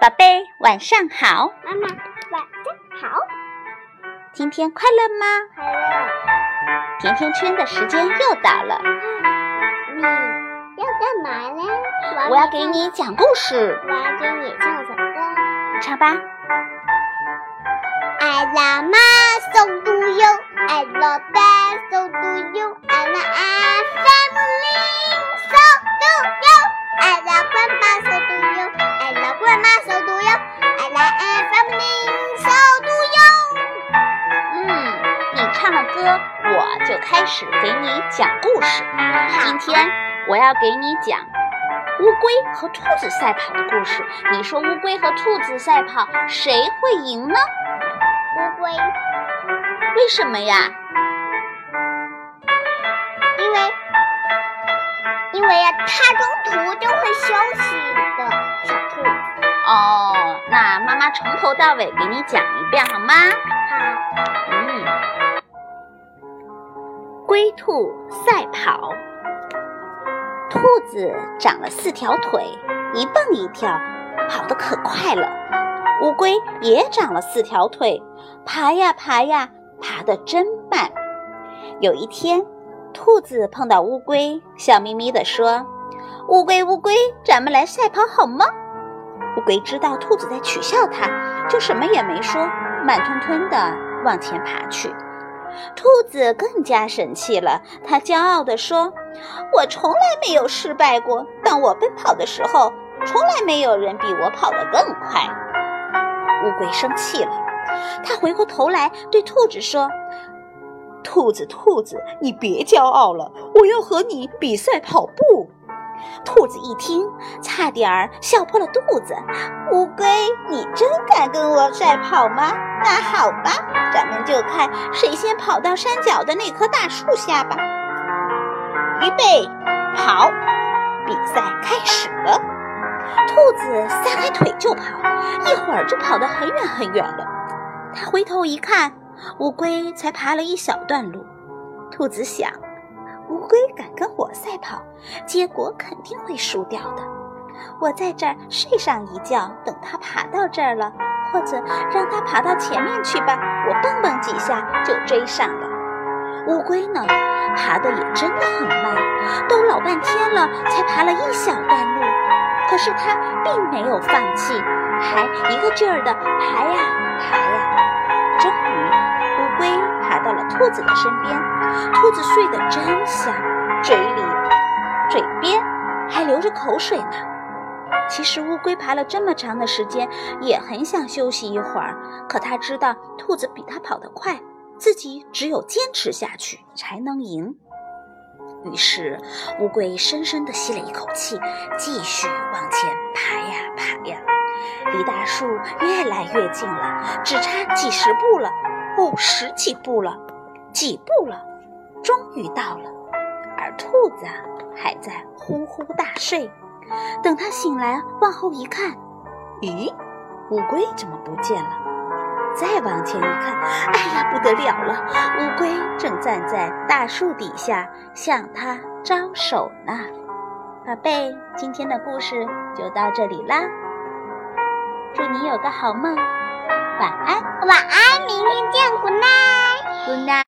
宝贝，晚上好。妈妈，晚上好。今天快乐吗？快乐。甜甜圈的时间又到了。你要干嘛呢？我要给你讲故事。我要给你唱首歌。唱吧。I love my so do you. 唱了歌，我就开始给你讲故事。今天我要给你讲乌龟和兔子赛跑的故事。你说乌龟和兔子赛跑，谁会赢呢？乌龟。为什么呀？因为，因为呀，它中途就会休息的小兔子。哦，那妈妈从头到尾给你讲一遍好吗？兔赛跑，兔子长了四条腿，一蹦一跳，跑得可快了。乌龟也长了四条腿，爬呀爬呀，爬得真慢。有一天，兔子碰到乌龟，笑眯眯地说：“乌龟，乌龟，咱们来赛跑好吗？”乌龟知道兔子在取笑它，就什么也没说，慢吞吞地往前爬去。兔子更加生气了，它骄傲地说：“我从来没有失败过，当我奔跑的时候，从来没有人比我跑得更快。”乌龟生气了，它回过头来对兔子说：“兔子，兔子，你别骄傲了，我要和你比赛跑步。”兔子一听，差点儿笑破了肚子。乌龟，你真敢跟我赛跑吗？那好吧，咱们就看谁先跑到山脚的那棵大树下吧。预备，跑！比赛开始了。兔子撒开腿就跑，一会儿就跑得很远很远了。它回头一看，乌龟才爬了一小段路。兔子想。乌龟敢跟我赛跑，结果肯定会输掉的。我在这儿睡上一觉，等它爬到这儿了，或者让它爬到前面去吧。我蹦蹦几下就追上了。乌龟呢，爬的也真的很慢，都老半天了才爬了一小段路。可是它并没有放弃，还一个劲儿的爬呀爬呀。终于，乌龟爬到了兔子的身边。兔子睡得真香，嘴里、嘴边还流着口水呢。其实乌龟爬了这么长的时间，也很想休息一会儿。可它知道兔子比它跑得快，自己只有坚持下去才能赢。于是乌龟深深地吸了一口气，继续往前爬呀爬呀，离大树越来越近了，只差几十步了。哦，十几步了，几步了。终于到了，而兔子还在呼呼大睡。等他醒来，往后一看，咦，乌龟怎么不见了？再往前一看，哎呀，不得了了！乌龟正站在大树底下向他招手呢。宝贝，今天的故事就到这里啦，祝你有个好梦，晚安，晚安，明天见，Good night，Good night。